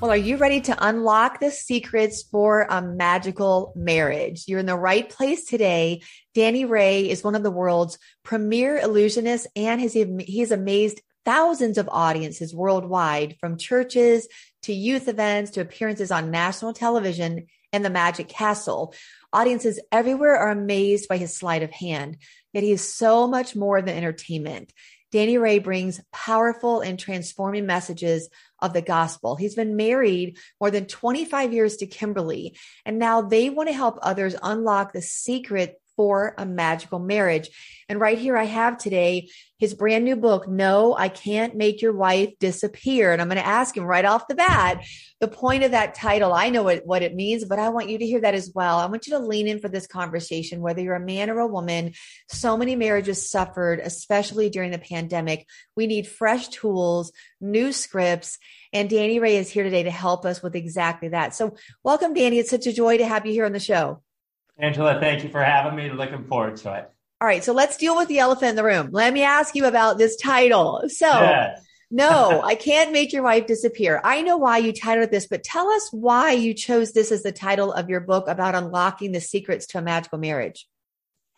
Well, are you ready to unlock the secrets for a magical marriage? You're in the right place today. Danny Ray is one of the world's premier illusionists and has, he's amazed thousands of audiences worldwide from churches to youth events to appearances on national television and the Magic Castle. Audiences everywhere are amazed by his sleight of hand, yet he is so much more than entertainment. Danny Ray brings powerful and transforming messages of the gospel. He's been married more than 25 years to Kimberly, and now they want to help others unlock the secret for a magical marriage. And right here, I have today his brand new book, No, I Can't Make Your Wife Disappear. And I'm going to ask him right off the bat the point of that title. I know what, what it means, but I want you to hear that as well. I want you to lean in for this conversation, whether you're a man or a woman. So many marriages suffered, especially during the pandemic. We need fresh tools, new scripts. And Danny Ray is here today to help us with exactly that. So, welcome, Danny. It's such a joy to have you here on the show. Angela, thank you for having me. Looking forward to it. All right, so let's deal with the elephant in the room. Let me ask you about this title. So, no, I can't make your wife disappear. I know why you titled this, but tell us why you chose this as the title of your book about unlocking the secrets to a magical marriage.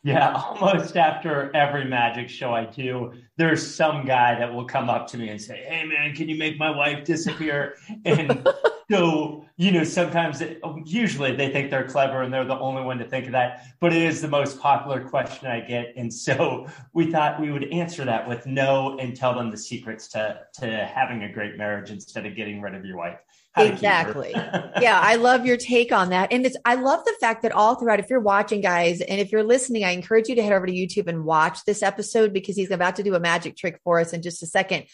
Yeah, almost after every magic show I do, there's some guy that will come up to me and say, Hey, man, can you make my wife disappear? And so, you know, sometimes, it, usually they think they're clever and they're the only one to think of that, but it is the most popular question I get. And so we thought we would answer that with no and tell them the secrets to, to having a great marriage instead of getting rid of your wife. Exactly. yeah, I love your take on that. And it's I love the fact that all throughout, if you're watching, guys, and if you're listening, I encourage you to head over to YouTube and watch this episode because he's about to do a magic trick for us in just a second.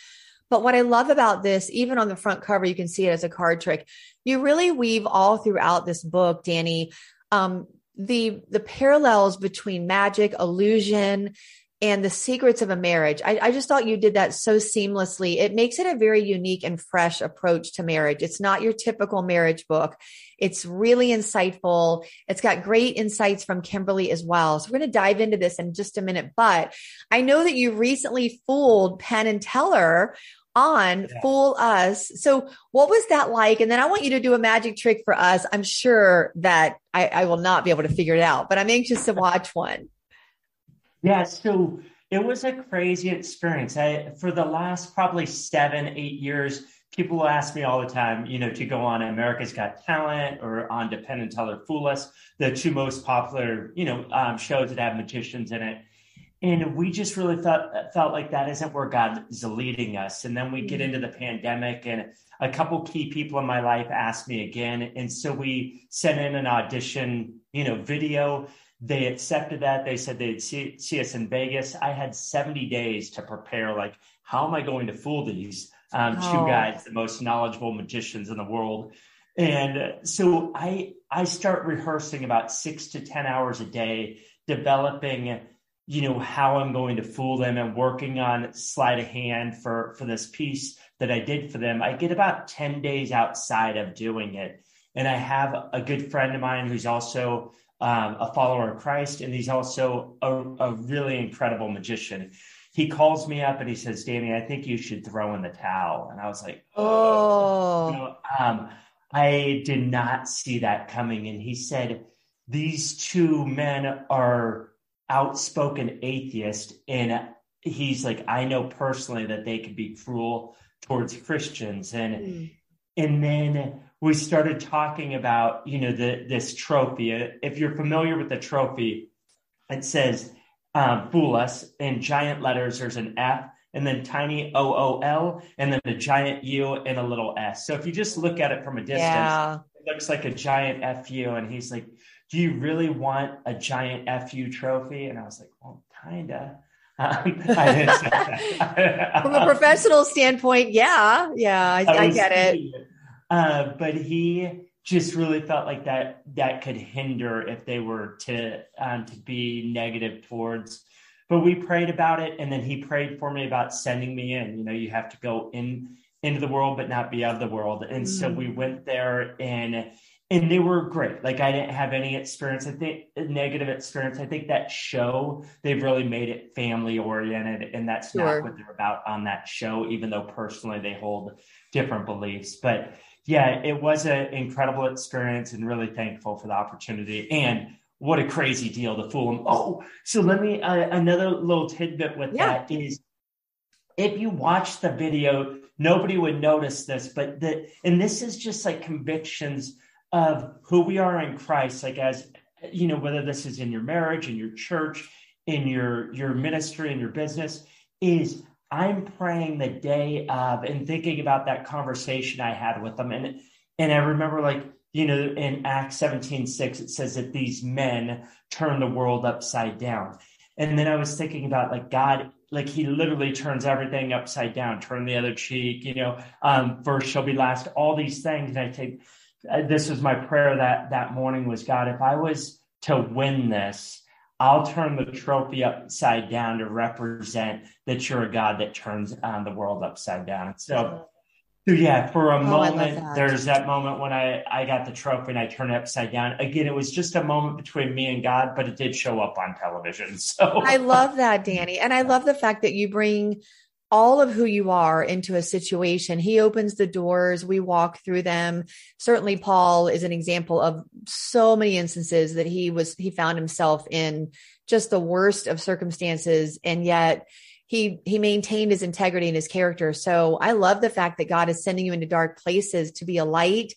But what I love about this, even on the front cover, you can see it as a card trick. You really weave all throughout this book, Danny, um, the the parallels between magic, illusion, and the secrets of a marriage. I, I, just thought you did that so seamlessly. It makes it a very unique and fresh approach to marriage. It's not your typical marriage book. It's really insightful. It's got great insights from Kimberly as well. So we're going to dive into this in just a minute. But I know that you recently fooled Penn and Teller on yeah. Fool Us. So what was that like? And then I want you to do a magic trick for us. I'm sure that I, I will not be able to figure it out, but I'm anxious to watch one. Yeah, so it was a crazy experience. I, for the last probably seven, eight years, people will ask me all the time, you know, to go on America's Got Talent or on and Teller Fool Us, the two most popular, you know, um, shows that have magicians in it. And we just really thought felt like that isn't where God is leading us. And then we get mm-hmm. into the pandemic, and a couple key people in my life asked me again, and so we sent in an audition, you know, video they accepted that. They said they'd see, see us in Vegas. I had 70 days to prepare. Like, how am I going to fool these um, oh. two guys, the most knowledgeable magicians in the world? And so I I start rehearsing about six to ten hours a day, developing, you know, how I'm going to fool them and working on sleight of hand for for this piece that I did for them. I get about 10 days outside of doing it. And I have a good friend of mine who's also um, a follower of Christ, and he's also a, a, really incredible magician. He calls me up and he says, "Danny, I think you should throw in the towel." And I was like, "Oh." You know, um, I did not see that coming. And he said, "These two men are outspoken atheists, and he's like, I know personally that they could be cruel towards Christians, and mm. and then." We started talking about you know the this trophy. If you're familiar with the trophy, it says um, "Fool Us" in giant letters. There's an F and then tiny O O L and then a giant U and a little S. So if you just look at it from a distance, yeah. it looks like a giant FU. And he's like, "Do you really want a giant FU trophy?" And I was like, "Well, kinda." Um, from a professional standpoint, yeah, yeah, I, I, I get it. Uh, but he just really felt like that that could hinder if they were to um, to be negative towards but we prayed about it and then he prayed for me about sending me in. You know you have to go in into the world but not be of the world. And mm. so we went there and and they were great. Like i didn't have any experience. I think negative experience. I think that show they've really made it family oriented and that's sure. not what they're about on that show even though personally they hold different beliefs. But yeah it was an incredible experience and really thankful for the opportunity and what a crazy deal to fool them. Oh, so let me uh, another little tidbit with yeah. that is if you watch the video, nobody would notice this, but the and this is just like convictions of who we are in Christ, like as you know, whether this is in your marriage, in your church, in your your ministry, in your business, is I'm praying the day of and thinking about that conversation I had with them. And and I remember like you know, in Acts 17 6, it says that these men turn the world upside down. And then I was thinking about like God, like he literally turns everything upside down, turn the other cheek, you know, um, first shall be last, all these things. And I think uh, this was my prayer that that morning was God, if I was to win this, I'll turn the trophy upside down to represent that you're a God that turns um, the world upside down. So so yeah, for a oh, moment, that. there's that moment when I, I got the trophy and I turned it upside down. Again, it was just a moment between me and God, but it did show up on television. So I love that, Danny. And I love the fact that you bring all of who you are into a situation. He opens the doors, we walk through them. Certainly Paul is an example of so many instances that he was he found himself in just the worst of circumstances and yet he he maintained his integrity and his character. So I love the fact that God is sending you into dark places to be a light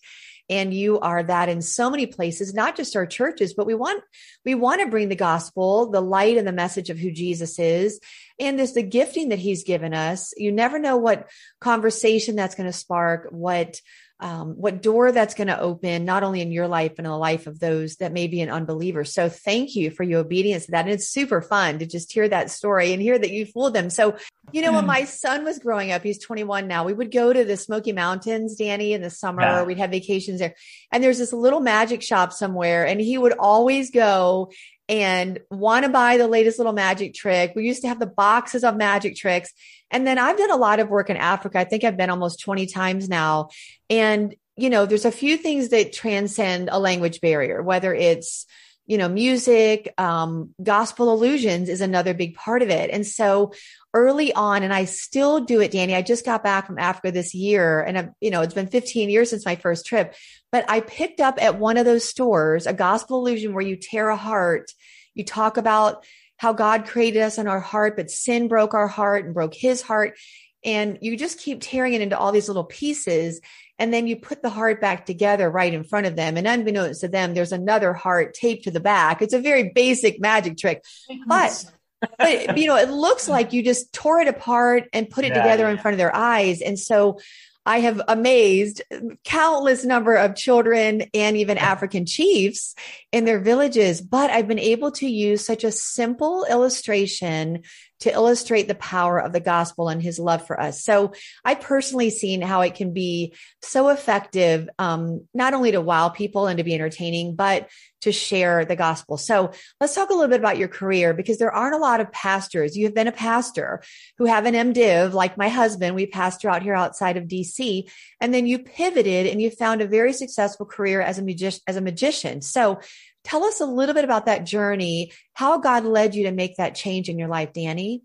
and you are that in so many places not just our churches but we want we want to bring the gospel the light and the message of who jesus is and this the gifting that he's given us you never know what conversation that's going to spark what um, what door that's going to open, not only in your life, but in the life of those that may be an unbeliever. So thank you for your obedience to that. And it's super fun to just hear that story and hear that you fooled them. So, you know, when my son was growing up, he's 21 now, we would go to the Smoky Mountains, Danny, in the summer. Yeah. We'd have vacations there. And there's this little magic shop somewhere. And he would always go and want to buy the latest little magic trick. We used to have the boxes of magic tricks. And then I've done a lot of work in Africa. I think I've been almost 20 times now. And, you know, there's a few things that transcend a language barrier, whether it's, you know, music, um, gospel illusions is another big part of it. And so early on, and I still do it, Danny. I just got back from Africa this year and, I've, you know, it's been 15 years since my first trip, but I picked up at one of those stores a gospel illusion where you tear a heart. You talk about how God created us in our heart, but sin broke our heart and broke his heart. And you just keep tearing it into all these little pieces. And then you put the heart back together right in front of them. And unbeknownst to them, there's another heart taped to the back. It's a very basic magic trick, but but you know, it looks like you just tore it apart and put it yeah, together yeah. in front of their eyes. And so I have amazed countless number of children and even African chiefs in their villages, but I've been able to use such a simple illustration to illustrate the power of the gospel and his love for us. So I personally seen how it can be so effective, um, not only to wow people and to be entertaining, but to share the gospel. So let's talk a little bit about your career because there aren't a lot of pastors. You have been a pastor who have an MDiv like my husband. We pastor out here outside of DC. And then you pivoted and you found a very successful career as a magician, as a magician. So Tell us a little bit about that journey, how God led you to make that change in your life, Danny.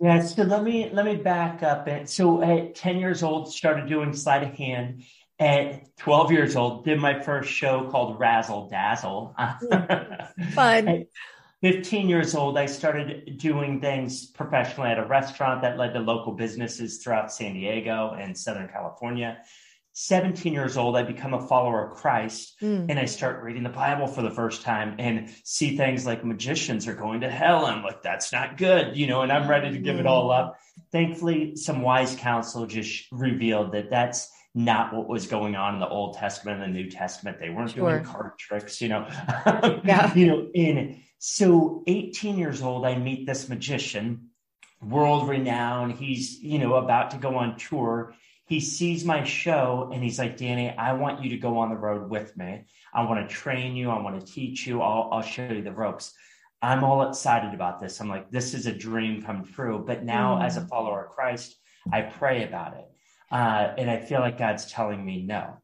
Yeah, so let me let me back up. And so at 10 years old, started doing sleight of hand. At 12 years old, did my first show called Razzle Dazzle. Fun. At 15 years old, I started doing things professionally at a restaurant that led to local businesses throughout San Diego and Southern California. 17 years old, I become a follower of Christ mm. and I start reading the Bible for the first time and see things like magicians are going to hell. I'm like, that's not good, you know, and I'm ready to give it all up. Thankfully, some wise counsel just revealed that that's not what was going on in the Old Testament and the New Testament. They weren't sure. doing card tricks, you know. yeah. you know, and so 18 years old, I meet this magician, world renowned. He's, you know, about to go on tour he sees my show and he's like, Danny, I want you to go on the road with me. I want to train you. I want to teach you. I'll, I'll show you the ropes. I'm all excited about this. I'm like, this is a dream come true. But now, mm. as a follower of Christ, I pray about it. Uh, and I feel like God's telling me no.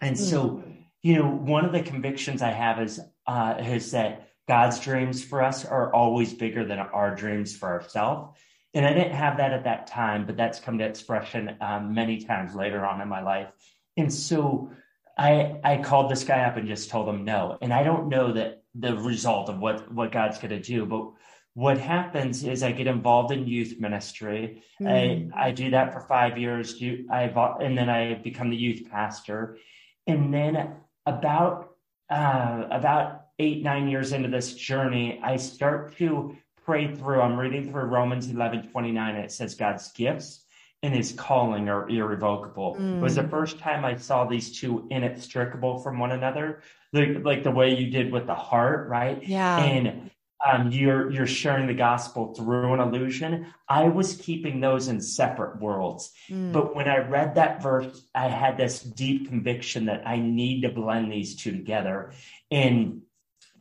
And mm. so, you know, one of the convictions I have is, uh, is that God's dreams for us are always bigger than our dreams for ourselves. And I didn't have that at that time, but that's come to expression um, many times later on in my life. And so I I called this guy up and just told him no. And I don't know that the result of what what God's going to do, but what happens is I get involved in youth ministry. Mm. I I do that for five years. Do I and then I become the youth pastor, and then about uh, about eight nine years into this journey, I start to pray through. I'm reading through Romans 11 29, and it says God's gifts and his calling are irrevocable. Mm. It was the mm. first time I saw these two inextricable from one another, like, like the way you did with the heart, right? Yeah. And um, you're you're sharing the gospel through an illusion. I was keeping those in separate worlds, mm. but when I read that verse, I had this deep conviction that I need to blend these two together. And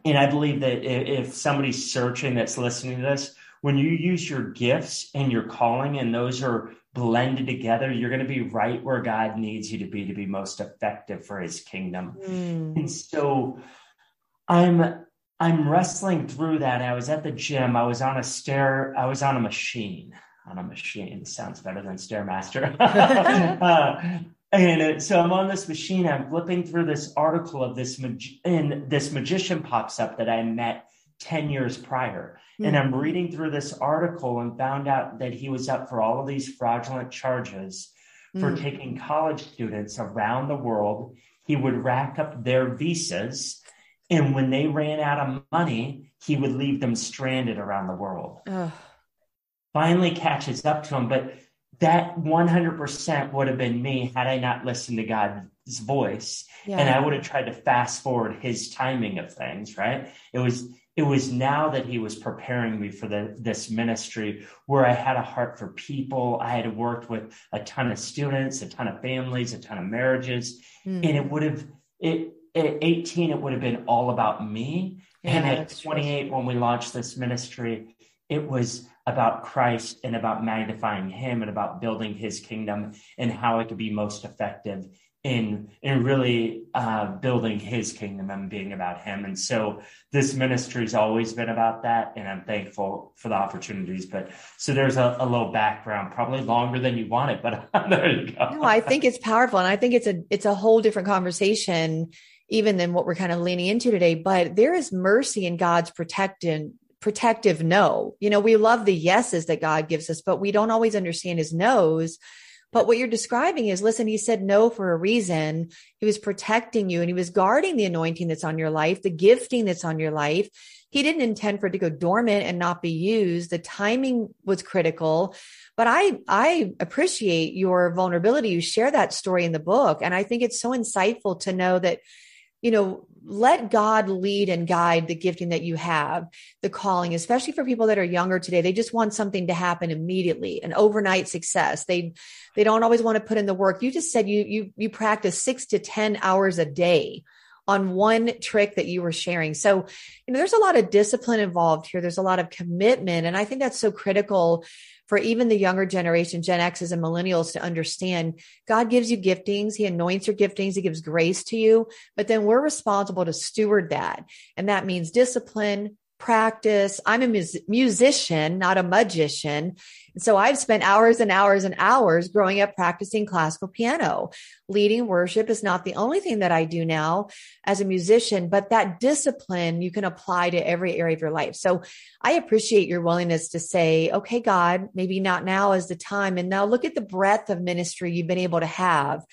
and I believe that if somebody's searching that's listening to this, when you use your gifts and your calling, and those are blended together, you're going to be right where God needs you to be to be most effective for his kingdom. Mm. And so I'm I'm wrestling through that. I was at the gym. I was on a stair. I was on a machine. On a machine sounds better than stairmaster. uh, and so I'm on this machine. I'm flipping through this article of this mag- and this magician pops up that I met 10 years prior. Mm-hmm. And I'm reading through this article and found out that he was up for all of these fraudulent charges for mm-hmm. taking college students around the world. He would rack up their visas. And when they ran out of money, he would leave them stranded around the world. Ugh. Finally catches up to him. But that 100% would have been me had I not listened to God's voice. Yeah. And I would have tried to fast forward his timing of things, right? It was it was now that he was preparing me for the, this ministry where I had a heart for people. I had worked with a ton of students, a ton of families, a ton of marriages. Mm. And it would have, it, at 18, it would have been all about me. Yeah, and at 28, true. when we launched this ministry, it was about Christ and about magnifying him and about building his kingdom and how it could be most effective in in really uh, building his kingdom and being about him and so this ministry's always been about that and i'm thankful for the opportunities but so there's a, a little background probably longer than you wanted but there you go no i think it's powerful and i think it's a it's a whole different conversation even than what we're kind of leaning into today but there is mercy in god's protecting protective no you know we love the yeses that god gives us but we don't always understand his no's but what you're describing is listen, he said no for a reason. He was protecting you and he was guarding the anointing that's on your life, the gifting that's on your life. He didn't intend for it to go dormant and not be used. The timing was critical. But I, I appreciate your vulnerability. You share that story in the book. And I think it's so insightful to know that you know, let God lead and guide the gifting that you have, the calling, especially for people that are younger today. They just want something to happen immediately, an overnight success. They they don't always want to put in the work. You just said you you you practice 6 to 10 hours a day on one trick that you were sharing. So, you know, there's a lot of discipline involved here. There's a lot of commitment and I think that's so critical for even the younger generation, Gen X's and millennials to understand God gives you giftings. He anoints your giftings. He gives grace to you, but then we're responsible to steward that. And that means discipline, practice. I'm a mus- musician, not a magician. So I've spent hours and hours and hours growing up practicing classical piano. Leading worship is not the only thing that I do now as a musician, but that discipline you can apply to every area of your life. So I appreciate your willingness to say, okay, God, maybe not now is the time. And now look at the breadth of ministry you've been able to have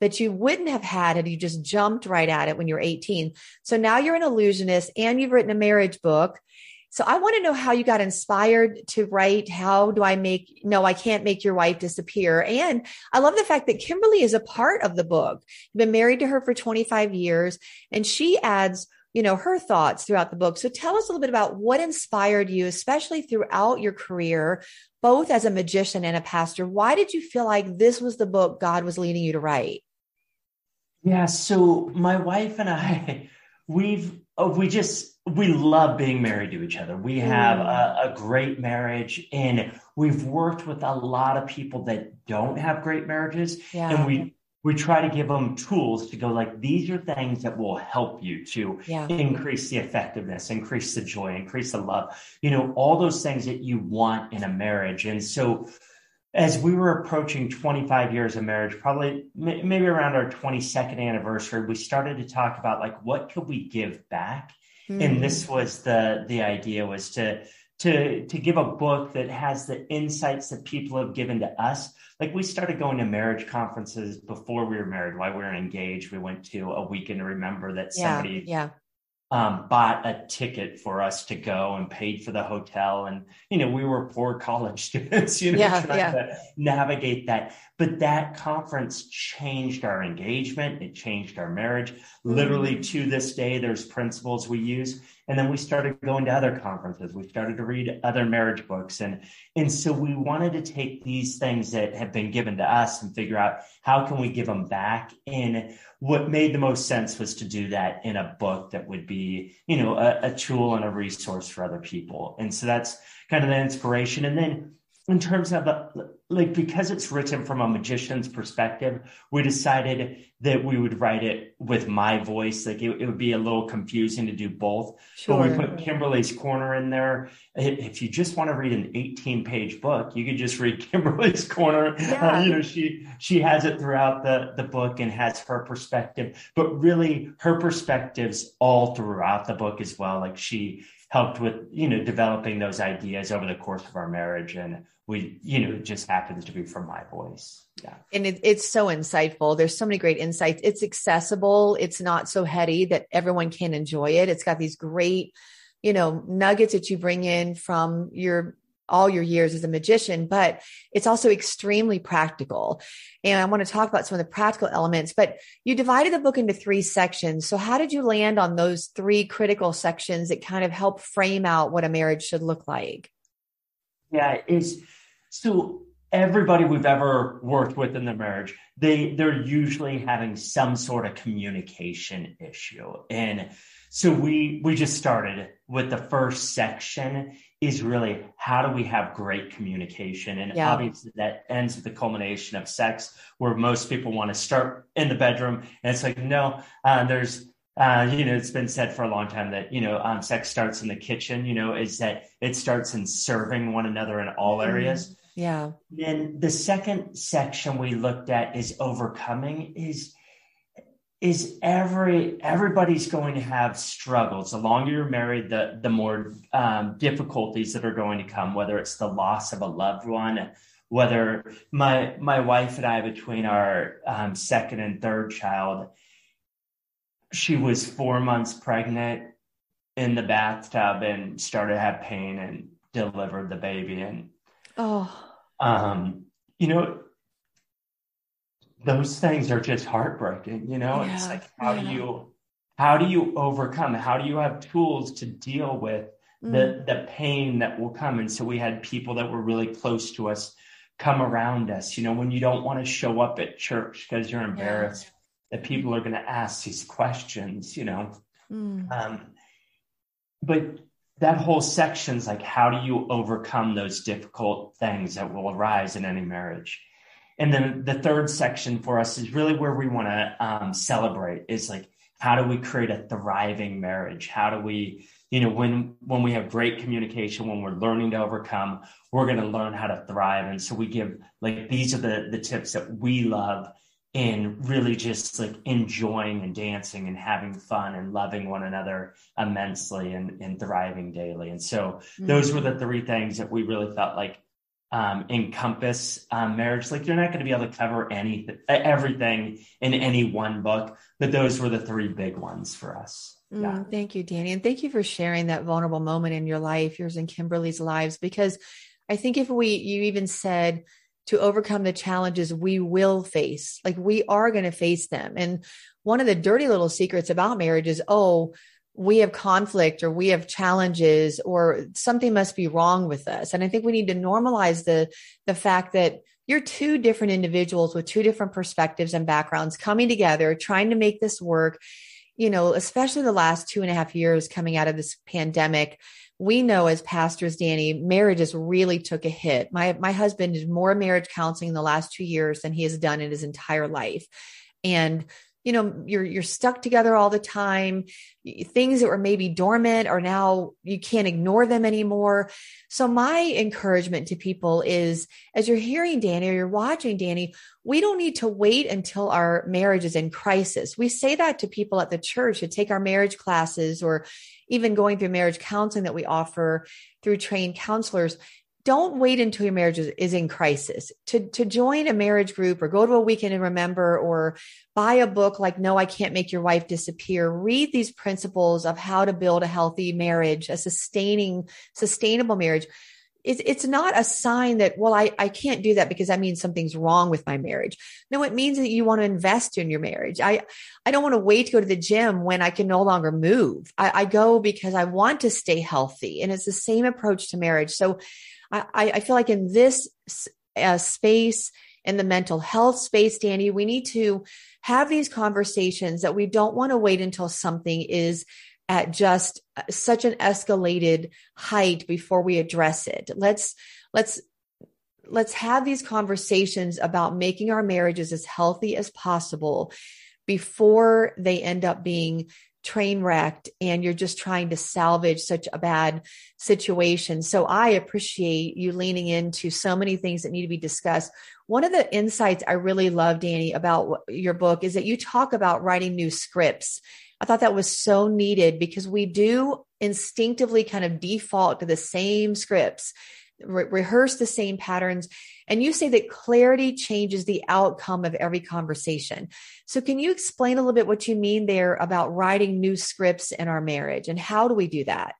that you wouldn't have had had you just jumped right at it when you were 18. So now you're an illusionist and you've written a marriage book. So I want to know how you got inspired to write. How do I make, no, I can't make your wife disappear. And I love the fact that Kimberly is a part of the book. You've been married to her for 25 years and she adds you know, her thoughts throughout the book. So tell us a little bit about what inspired you, especially throughout your career, both as a magician and a pastor. Why did you feel like this was the book God was leading you to write? Yeah. So my wife and I, we've, uh, we just, we love being married to each other. We have mm. a, a, great marriage and we've worked with a lot of people that don't have great marriages. Yeah. And we, we try to give them tools to go like these are things that will help you to yeah. increase the effectiveness increase the joy increase the love you know all those things that you want in a marriage and so as we were approaching 25 years of marriage probably maybe around our 22nd anniversary we started to talk about like what could we give back? Mm. and this was the the idea was to to to give a book that has the insights that people have given to us. Like we started going to marriage conferences before we were married. While we were engaged we went to a weekend to remember that somebody yeah, yeah um, bought a ticket for us to go and paid for the hotel. And, you know, we were poor college students, you know, yeah, trying yeah. to navigate that. But that conference changed our engagement. It changed our marriage. Mm-hmm. Literally to this day, there's principles we use. And then we started going to other conferences. We started to read other marriage books. And, and so we wanted to take these things that have been given to us and figure out how can we give them back in what made the most sense was to do that in a book that would be, you know, a, a tool and a resource for other people. And so that's kind of the inspiration. And then in terms of like because it's written from a magician's perspective we decided that we would write it with my voice. Like it, it would be a little confusing to do both. Sure. but we put kimberly's corner in there. If you just want to read an 18 page book you could just read kimberly's corner. Yeah. uh, you know she she has it throughout the the book and has her perspective but really her perspectives all throughout the book as well. Like she helped with you know developing those ideas over the course of our marriage and we you know just happens to be from my voice. Yeah. And it, it's so insightful. There's so many great insights. It's accessible. It's not so heady that everyone can enjoy it. It's got these great you know nuggets that you bring in from your all your years as a magician, but it's also extremely practical. And I want to talk about some of the practical elements, but you divided the book into three sections. So how did you land on those three critical sections that kind of help frame out what a marriage should look like? Yeah, it's so everybody we've ever worked with in the marriage, they they're usually having some sort of communication issue. And so we we just started with the first section is really how do we have great communication and yeah. obviously that ends with the culmination of sex where most people want to start in the bedroom and it's like no uh, there's uh, you know, it's been said for a long time that, you know, um, sex starts in the kitchen, you know, is that it starts in serving one another in all mm-hmm. areas. Yeah. Then the second section we looked at is overcoming is is every everybody's going to have struggles the longer you're married the the more um, difficulties that are going to come whether it's the loss of a loved one whether my my wife and i between our um, second and third child she was four months pregnant in the bathtub and started to have pain and delivered the baby and Oh. Um, you know, those things are just heartbreaking, you know? Yeah, it's like how yeah. do you how do you overcome? How do you have tools to deal with mm. the the pain that will come? And so we had people that were really close to us come around us, you know, when you don't want to show up at church because you're embarrassed yeah. that people are going to ask these questions, you know. Mm. Um, but that whole section's like how do you overcome those difficult things that will arise in any marriage and then the third section for us is really where we want to um, celebrate is like how do we create a thriving marriage how do we you know when when we have great communication when we're learning to overcome we're going to learn how to thrive and so we give like these are the the tips that we love in really just like enjoying and dancing and having fun and loving one another immensely and, and thriving daily. And so mm-hmm. those were the three things that we really felt like um, encompass um, marriage. Like you're not going to be able to cover anything, everything in any one book, but those were the three big ones for us. Mm, yeah. thank you, Danny. And thank you for sharing that vulnerable moment in your life, yours and Kimberly's lives, because I think if we, you even said, to overcome the challenges we will face. Like we are going to face them. And one of the dirty little secrets about marriage is, oh, we have conflict or we have challenges or something must be wrong with us. And I think we need to normalize the, the fact that you're two different individuals with two different perspectives and backgrounds coming together, trying to make this work. You know, especially the last two and a half years coming out of this pandemic, we know as pastors, Danny, marriages really took a hit. My my husband did more marriage counseling in the last two years than he has done in his entire life. And you know you're you're stuck together all the time. Things that were maybe dormant are now you can't ignore them anymore. So my encouragement to people is as you're hearing danny or you're watching danny we don't need to wait until our marriage is in crisis. We say that to people at the church to take our marriage classes or even going through marriage counseling that we offer through trained counselors don't wait until your marriage is, in crisis. To to join a marriage group or go to a weekend and remember or buy a book like no i can't make your wife disappear. Read these principles of how to build a healthy marriage a sustaining sustainable marriage. It's, it's not a sign that well I, I can't do that because that means something's wrong with my marriage. No it means that you want to invest in your marriage. I i don't want to wait to go to the gym when i can no longer move. I, I go because i want to stay healthy and it's the same approach to marriage. So I, I feel like in this uh, space, in the mental health space, Danny, we need to have these conversations that we don't want to wait until something is at just uh, such an escalated height before we address it. Let's, let's, let's have these conversations about making our marriages as healthy as possible before they end up being train wrecked and you're just trying to salvage such a bad situation. So I appreciate you leaning into so many things that need to be discussed. One of the insights I really love, Danny, about your book is that you talk about writing new scripts. I thought that was so needed because we do instinctively kind of default to the same scripts, re- rehearse the same patterns. And you say that clarity changes the outcome of every conversation. So, can you explain a little bit what you mean there about writing new scripts in our marriage and how do we do that?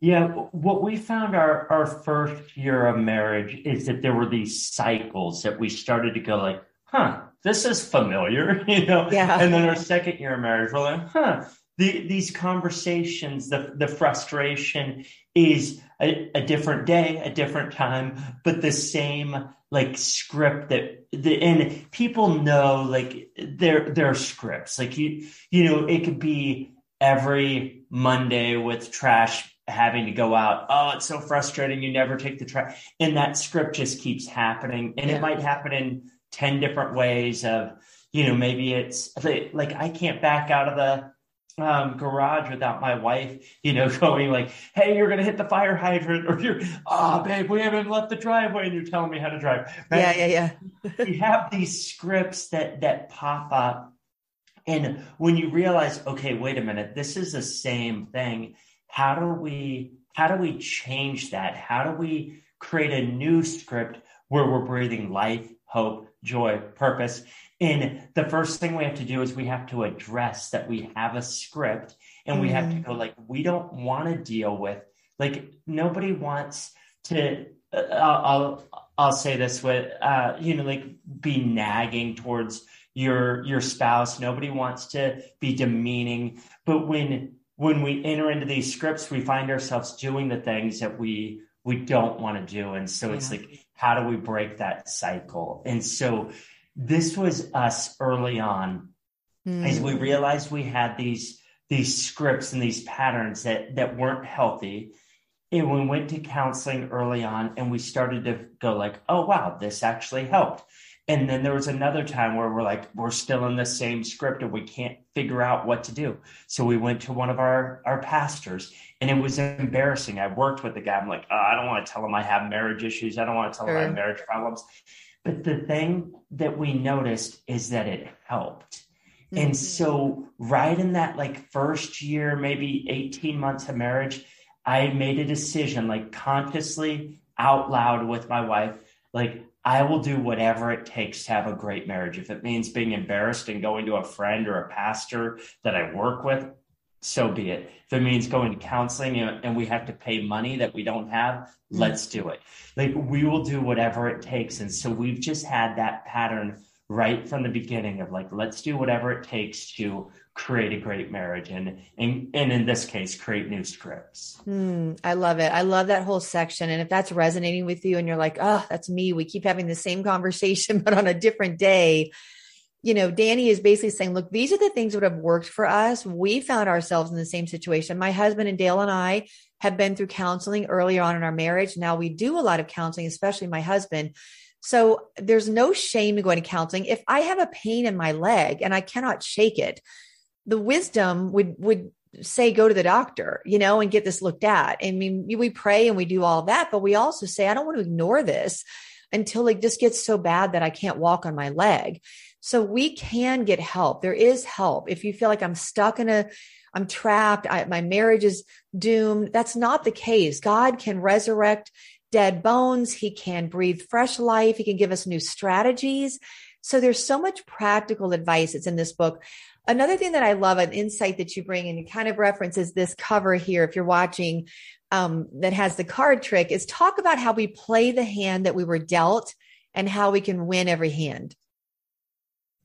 Yeah, what we found our, our first year of marriage is that there were these cycles that we started to go like, huh, this is familiar, you know? Yeah. And then our second year of marriage, we're like, huh, the, these conversations, the, the frustration is a, a, different day, a different time, but the same like script that the and people know like there there are scripts. Like you you know, it could be every Monday with trash having to go out. Oh, it's so frustrating. You never take the trash. And that script just keeps happening. And yeah. it might happen in 10 different ways of, you know, maybe it's like I can't back out of the um, garage without my wife, you know, going like, "Hey, you're gonna hit the fire hydrant," or "You're, oh, babe, we haven't left the driveway, and you're telling me how to drive." Right? Yeah, yeah, yeah. we have these scripts that that pop up, and when you realize, okay, wait a minute, this is the same thing. How do we how do we change that? How do we create a new script where we're breathing life, hope, joy, purpose? And the first thing we have to do is we have to address that we have a script and we mm have to mm. go like, we don't want to deal with, like, nobody wants to, uh, I'll, I'll say this with, uh, you know, like be nagging towards your, your spouse. Nobody wants to be demeaning. But when, when we enter into these scripts, we find ourselves doing the things that we, we don't want to do. And so yeah. it's like, how do we break that cycle? And so this was us early on mm. as we realized we had these these scripts and these patterns that that weren't healthy and we went to counseling early on and we started to go like oh wow this actually helped and then there was another time where we're like we're still in the same script and we can't figure out what to do so we went to one of our our pastors and it was embarrassing i worked with the guy i'm like oh, i don't want to tell him i have marriage issues i don't want to tell sure. him i have marriage problems but the thing that we noticed is that it helped. Mm-hmm. And so, right in that like first year, maybe 18 months of marriage, I made a decision, like consciously out loud with my wife, like, I will do whatever it takes to have a great marriage. If it means being embarrassed and going to a friend or a pastor that I work with, so be it. If it means going to counseling and we have to pay money that we don't have, mm. let's do it. Like we will do whatever it takes. And so we've just had that pattern right from the beginning of like, let's do whatever it takes to create a great marriage and and, and in this case create new scripts. Hmm, i love it. I love that whole section. And if that's resonating with you and you're like oh that's me we keep having the same conversation but on a different day. You know danny is basically saying look these are the things that have worked for us. We found ourselves in the same situation. My husband and dale and i have been through counseling earlier on in our marriage. Now we do a lot of counseling especially my husband. So there's no shame in going to counseling. If i have a pain in my leg and i cannot shake it the wisdom would would say go to the doctor you know and get this looked at. I mean we pray and we do all that but we also say i don't want to ignore this until it just gets so bad that i can't walk on my leg. So we can get help. There is help. If you feel like i'm stuck in a i'm trapped I, my marriage is doomed that's not the case. God can resurrect dead bones. He can breathe fresh life. He can give us new strategies so there's so much practical advice that's in this book Another thing that I love, an insight that you bring, and kind of references this cover here, if you're watching, um, that has the card trick, is talk about how we play the hand that we were dealt and how we can win every hand.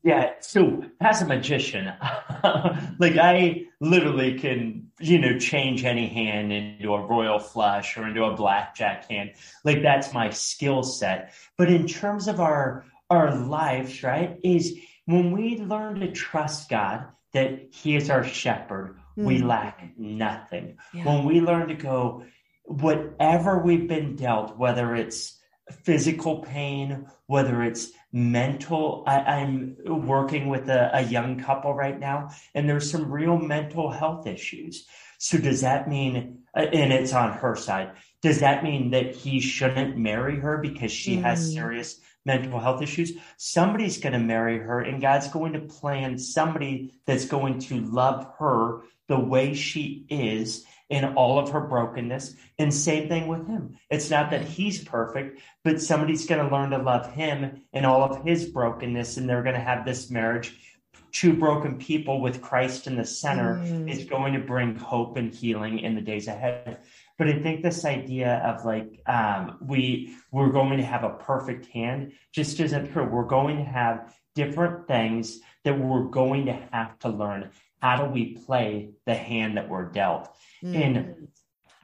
Yeah, so as a magician, like I literally can, you know, change any hand into a royal flush or into a blackjack hand. Like that's my skill set. But in terms of our our lives, right, is when we learn to trust God, that He is our shepherd, mm. we lack nothing. Yeah. When we learn to go, whatever we've been dealt, whether it's physical pain, whether it's mental, I, am working with a, a young couple right now, and there's some real mental health issues. So, does that mean, uh, and it's on her side, does that mean that he shouldn't marry her because she mm. has serious mental health issues, somebody's going to marry her, and God's going to plan somebody that's going to love her the way she is in all of her brokenness. And same thing with him. It's not that he's perfect, but somebody's going to learn to love him in all of his brokenness, and they're going to have this marriage. Two broken people with Christ in the center mm. is going to bring hope and healing in the days ahead. But I think this idea of like um, we we're going to have a perfect hand just isn't true. We're going to have different things that we're going to have to learn. How do we play the hand that we're dealt? Mm. And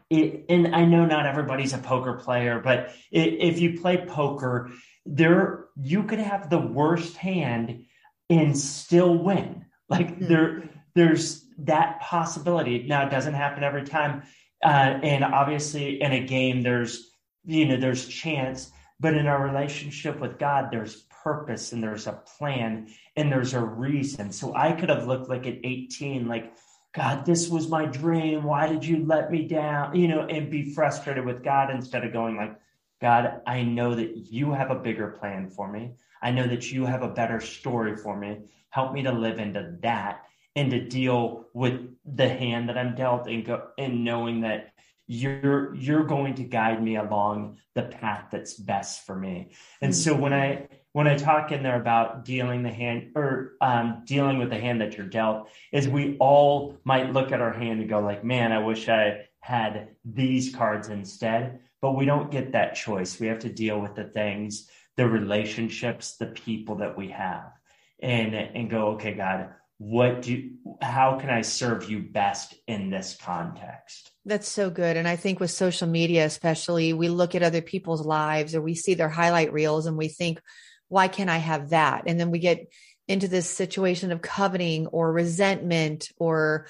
it, and I know not everybody's a poker player, but if you play poker, there you could have the worst hand and still win. Like mm. there, there's that possibility. Now it doesn't happen every time, uh, and obviously, in a game, there's you know there's chance, but in our relationship with God, there's purpose and there's a plan and there's a reason. So I could have looked like at 18, like God, this was my dream. Why did you let me down? You know, and be frustrated with God instead of going like, God, I know that you have a bigger plan for me. I know that you have a better story for me. Help me to live into that and to deal with the hand that I'm dealt and go and knowing that you're you're going to guide me along the path that's best for me. And mm-hmm. so when I when I talk in there about dealing the hand or um, dealing with the hand that you're dealt, is we all might look at our hand and go like, man, I wish I had these cards instead. But we don't get that choice. We have to deal with the things, the relationships, the people that we have, and and go, okay, God, what do you, how can i serve you best in this context? That's so good. And i think with social media especially we look at other people's lives or we see their highlight reels and we think why can't i have that? And then we get into this situation of coveting or resentment or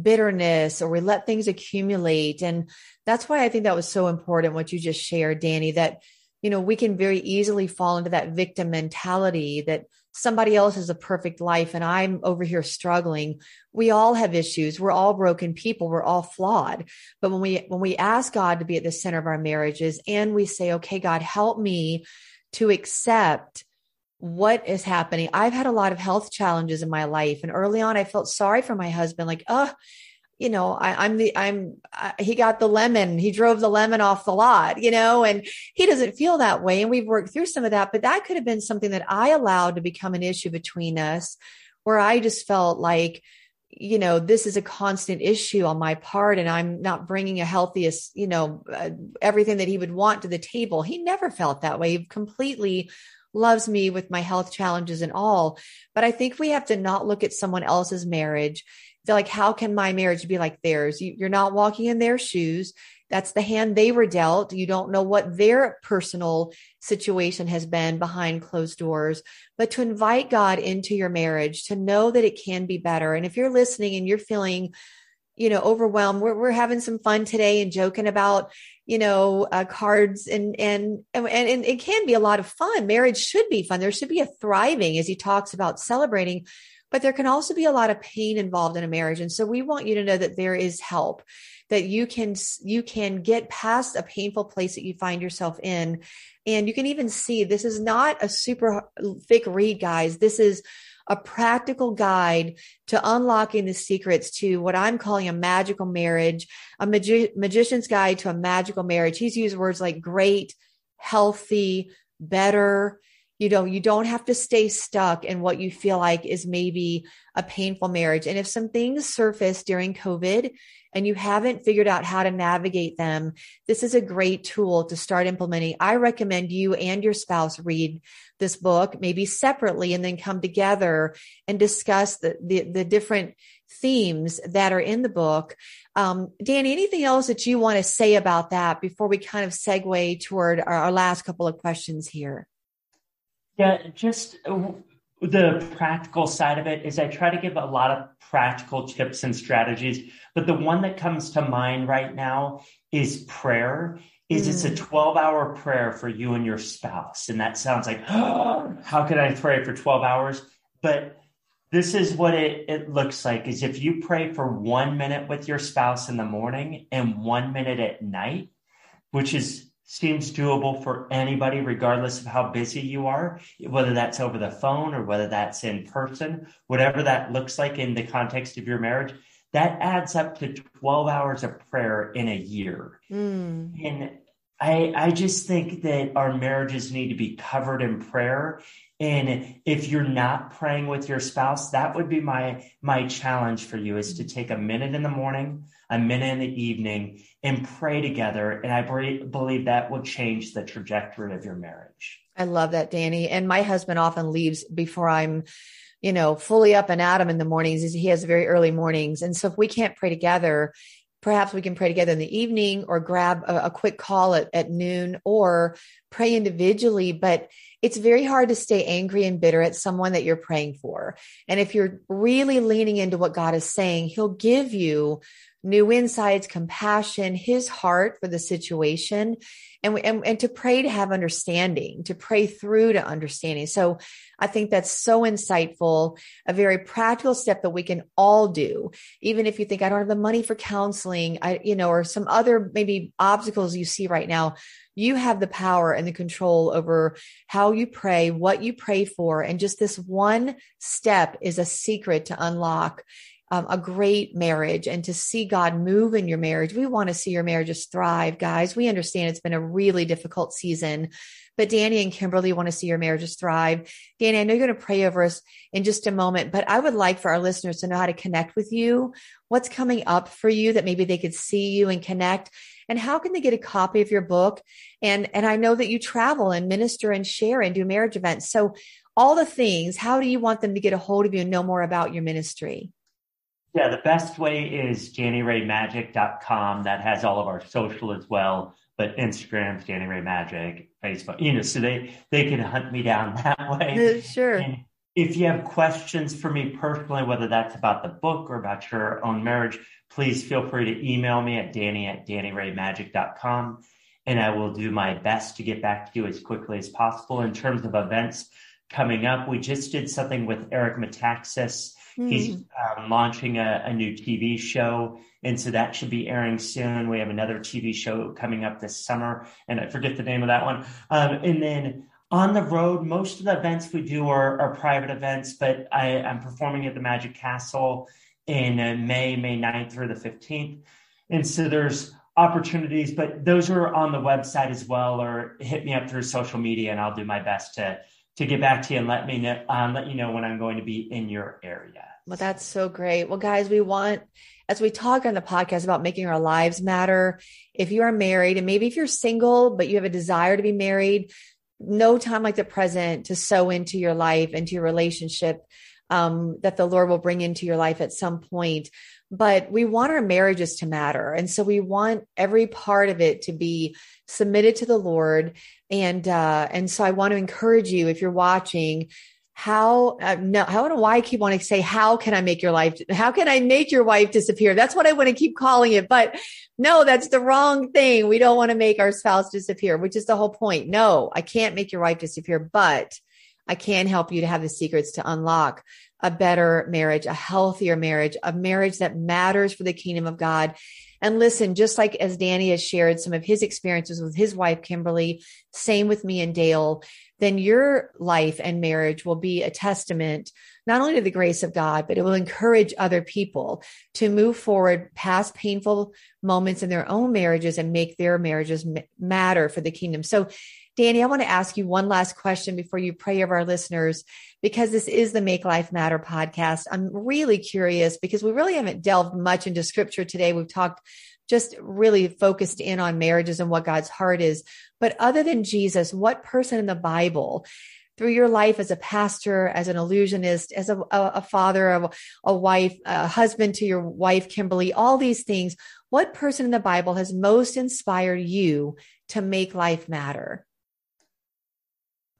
bitterness or we let things accumulate. And that's why i think that was so important what you just shared danny that you know we can very easily fall into that victim mentality that somebody else has a perfect life and I'm over here struggling. We all have issues. We're all broken people. We're all flawed. But when we, when we ask God to be at the center of our marriages and we say, okay, God, help me to accept what is happening. I've had a lot of health challenges in my life. And early on, I felt sorry for my husband, like, oh, you know, I, am the, I'm, I, he got the lemon, he drove the lemon off the lot, you know, and he doesn't feel that way. And we've worked through some of that, but that could have been something that I allowed to become an issue between us where I just felt like, you know, this is a constant issue on my part and I'm not bringing a healthiest, you know, uh, everything that he would want to the table. He never felt that way. He completely loves me with my health challenges and all. But I think we have to not look at someone else's marriage. Like, how can my marriage be like theirs? You, you're not walking in their shoes. That's the hand they were dealt. You don't know what their personal situation has been behind closed doors, but to invite God into your marriage, to know that it can be better. And if you're listening and you're feeling, you know, overwhelmed, we're, we're having some fun today and joking about, you know, uh, cards and, and, and, and it can be a lot of fun. Marriage should be fun. There should be a thriving as he talks about celebrating, but there can also be a lot of pain involved in a marriage. And so we want you to know that there is help that you can you can get past a painful place that you find yourself in and you can even see this is not a super thick read guys this is a practical guide to unlocking the secrets to what I'm calling a magical marriage, a magi- magician's guide to a magical marriage. He's used words like great, healthy, better, you know you don't have to stay stuck in what you feel like is maybe a painful marriage. And if some things surface during covid and you haven't figured out how to navigate them this is a great tool to start implementing. I recommend you and your spouse read this book maybe separately and then come together and discuss the the, the different themes that are in the book. Um, danny anything else that you want to say about that before we kind of segue toward our, our last couple of questions here yeah, just uh, the practical side of it is I try to give a lot of practical tips and strategies, but the one that comes to mind right now is prayer. Is mm. it's a mm. 12 hour prayer for you and your spouse. And that sounds like, oh, how can I pray for 12 hours? But this is what it, it looks like is if you pray for one minute with your spouse in the morning and one minute at night, which is seems doable for anybody, regardless of how busy you are, whether that's over the phone or whether that's in person, whatever that looks like in the context of your marriage, that adds up to 12 hours of prayer in a year. Mm. And I, I just think that our marriages need to be covered in prayer. And if you're not praying with your spouse, that would be my my challenge for you is to take a minute in the morning, a minute in the evening, and pray together. And I believe that will change the trajectory of your marriage. I love that, Danny. And my husband often leaves before I'm, you know, fully up and at him in the mornings. He has very early mornings. And so if we can't pray together, perhaps we can pray together in the evening or grab a, a quick call at, at noon or pray individually. But it's very hard to stay angry and bitter at someone that you're praying for. And if you're really leaning into what God is saying, He'll give you new insights, compassion, his heart for the situation, and, and, and to pray to have understanding, to pray through to understanding. So I think that's so insightful, a very practical step that we can all do. Even if you think I don't have the money for counseling, I, you know, or some other maybe obstacles you see right now, you have the power and the control over how you pray, what you pray for. And just this one step is a secret to unlock um, a great marriage and to see God move in your marriage. We want to see your marriages thrive, guys. We understand it's been a really difficult season, but Danny and Kimberly want to see your marriages thrive. Danny, I know you're going to pray over us in just a moment, but I would like for our listeners to know how to connect with you. What's coming up for you that maybe they could see you and connect? And how can they get a copy of your book? And, and I know that you travel and minister and share and do marriage events. So all the things, how do you want them to get a hold of you and know more about your ministry? Yeah, the best way is DannyRayMagic.com. That has all of our social as well, but Instagram's Danny Ray Magic, Facebook, you know, so they, they can hunt me down that way. Sure. And if you have questions for me personally, whether that's about the book or about your own marriage, please feel free to email me at Danny at DannyRayMagic.com. And I will do my best to get back to you as quickly as possible. In terms of events coming up, we just did something with Eric Metaxas Mm. He's um, launching a, a, new TV show. And so that should be airing soon. We have another TV show coming up this summer, and I forget the name of that one. Um, and then on the road, most of the events we do are, are private events, but I, am performing at the Magic Castle in uh, May, May 9th through the 15th. And so there's opportunities, but those are on the website as well, or hit me up through social media, and I'll do my best to to get back to you and let me know, um, let you know when I'm going to be in your area. Well, that's so great. Well, guys, we want, as we talk on the podcast about making our lives matter, if you are married and maybe if you're single, but you have a desire to be married, no time like the present to sow into your life, into your relationship um, that the Lord will bring into your life at some point. But we want our marriages to matter. And so we want every part of it to be submitted to the Lord. And, uh, and so I want to encourage you, if you're watching, how uh, no i don't know why i keep wanting to say how can i make your life how can i make your wife disappear that's what i want to keep calling it but no that's the wrong thing we don't want to make our spouse disappear which is the whole point no i can't make your wife disappear but i can help you to have the secrets to unlock a better marriage a healthier marriage a marriage that matters for the kingdom of god and listen, just like as Danny has shared some of his experiences with his wife, Kimberly, same with me and Dale, then your life and marriage will be a testament not only to the grace of God, but it will encourage other people to move forward past painful moments in their own marriages and make their marriages matter for the kingdom. So, Danny, I want to ask you one last question before you pray over our listeners, because this is the Make Life Matter podcast. I'm really curious because we really haven't delved much into scripture today. We've talked just really focused in on marriages and what God's heart is. But other than Jesus, what person in the Bible through your life as a pastor, as an illusionist, as a, a, a father, a, a wife, a husband to your wife, Kimberly, all these things, what person in the Bible has most inspired you to make life matter?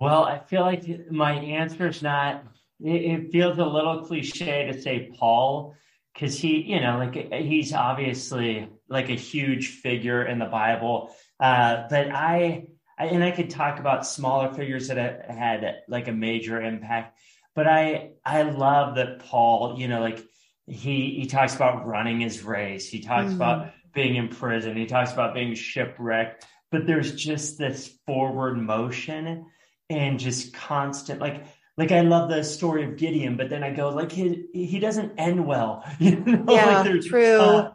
Well, I feel like my answer is not, it, it feels a little cliche to say Paul, because he, you know, like he's obviously like a huge figure in the Bible. Uh, but I, I, and I could talk about smaller figures that had like a major impact. But I, I love that Paul, you know, like he he talks about running his race. He talks mm. about being in prison. He talks about being shipwrecked. But there's just this forward motion and just constant, like like I love the story of Gideon, but then I go like he he doesn't end well. You know? Yeah, like true. Uh,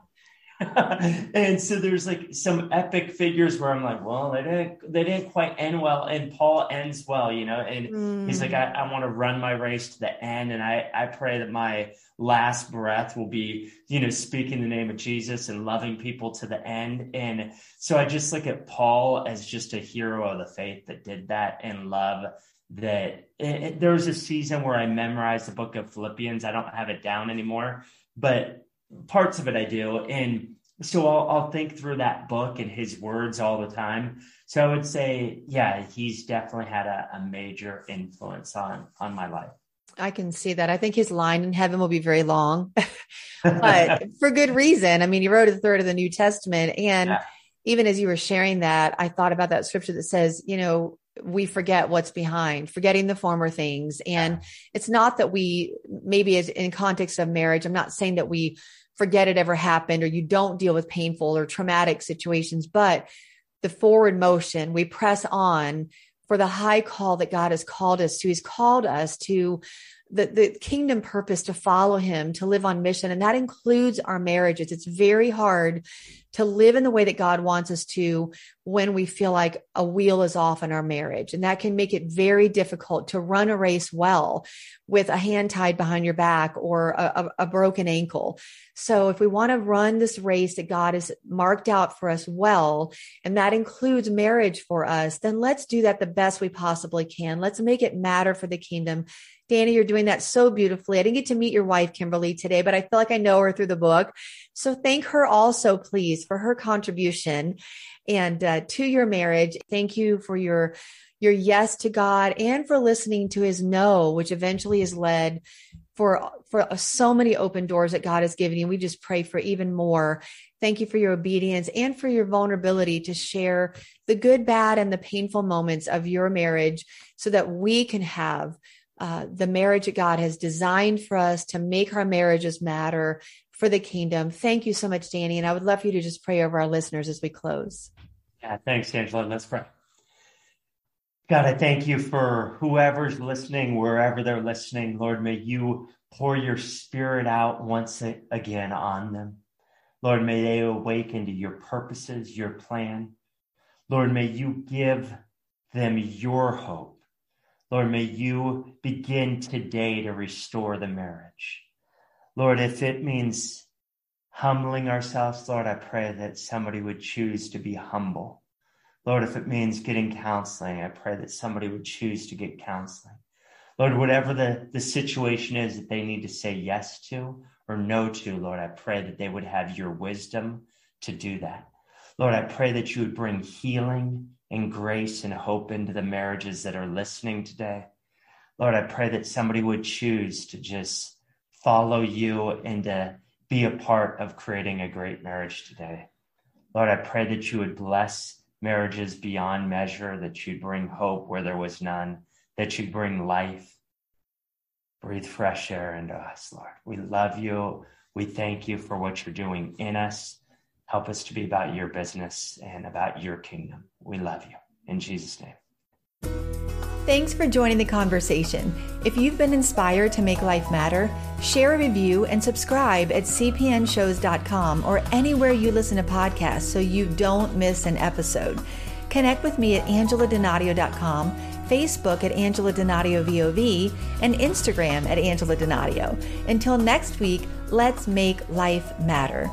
and so there's like some epic figures where I'm like, well, they didn't they didn't quite end well, and Paul ends well, you know. And mm. he's like, I, I want to run my race to the end, and I I pray that my last breath will be, you know, speaking the name of Jesus and loving people to the end. And so I just look at Paul as just a hero of the faith that did that and love that it, it, there was a season where I memorized the book of Philippians. I don't have it down anymore, but parts of it I do. And so I'll, I'll think through that book and his words all the time. So I would say, yeah, he's definitely had a, a major influence on on my life. I can see that. I think his line in heaven will be very long, but for good reason. I mean, he wrote a third of the New Testament. And yeah. even as you were sharing that, I thought about that scripture that says, you know, we forget what's behind, forgetting the former things. And it's not that we, maybe as in context of marriage, I'm not saying that we forget it ever happened or you don't deal with painful or traumatic situations, but the forward motion, we press on for the high call that God has called us to. He's called us to the, the kingdom purpose to follow him, to live on mission. And that includes our marriages. It's very hard to live in the way that God wants us to when we feel like a wheel is off in our marriage. And that can make it very difficult to run a race well with a hand tied behind your back or a, a, a broken ankle. So if we want to run this race that God has marked out for us well, and that includes marriage for us, then let's do that the best we possibly can. Let's make it matter for the kingdom Danny, you're doing that so beautifully. I didn't get to meet your wife, Kimberly, today, but I feel like I know her through the book. So thank her also, please, for her contribution and uh, to your marriage. Thank you for your your yes to God and for listening to his no, which eventually has led for for so many open doors that God has given you. We just pray for even more. Thank you for your obedience and for your vulnerability to share the good, bad, and the painful moments of your marriage so that we can have uh, the marriage that God has designed for us to make our marriages matter for the kingdom. Thank you so much, Danny. And I would love for you to just pray over our listeners as we close. Yeah, thanks, Angela. Let's pray. God, I thank you for whoever's listening, wherever they're listening. Lord, may you pour your spirit out once again on them. Lord, may they awaken to your purposes, your plan. Lord, may you give them your hope Lord, may you begin today to restore the marriage. Lord, if it means humbling ourselves, Lord, I pray that somebody would choose to be humble. Lord, if it means getting counseling, I pray that somebody would choose to get counseling. Lord, whatever the, the situation is that they need to say yes to or no to, Lord, I pray that they would have your wisdom to do that. Lord, I pray that you would bring healing and grace and hope into the marriages that are listening today. Lord, I pray that somebody would choose to just follow you and to be a part of creating a great marriage today. Lord, I pray that you would bless marriages beyond measure, that you'd bring hope where there was none, that you'd bring life. Breathe fresh air into us, Lord. We love you. We thank you for what you're doing in us. Help us to be about your business and about your kingdom. We love you. In Jesus' name. Thanks for joining the conversation. If you've been inspired to make life matter, share a review and subscribe at cpnshows.com or anywhere you listen to podcasts so you don't miss an episode. Connect with me at angeladonadio.com, Facebook at Angela Donadio VOV, and Instagram at Angela Donadio. Until next week, let's make life matter.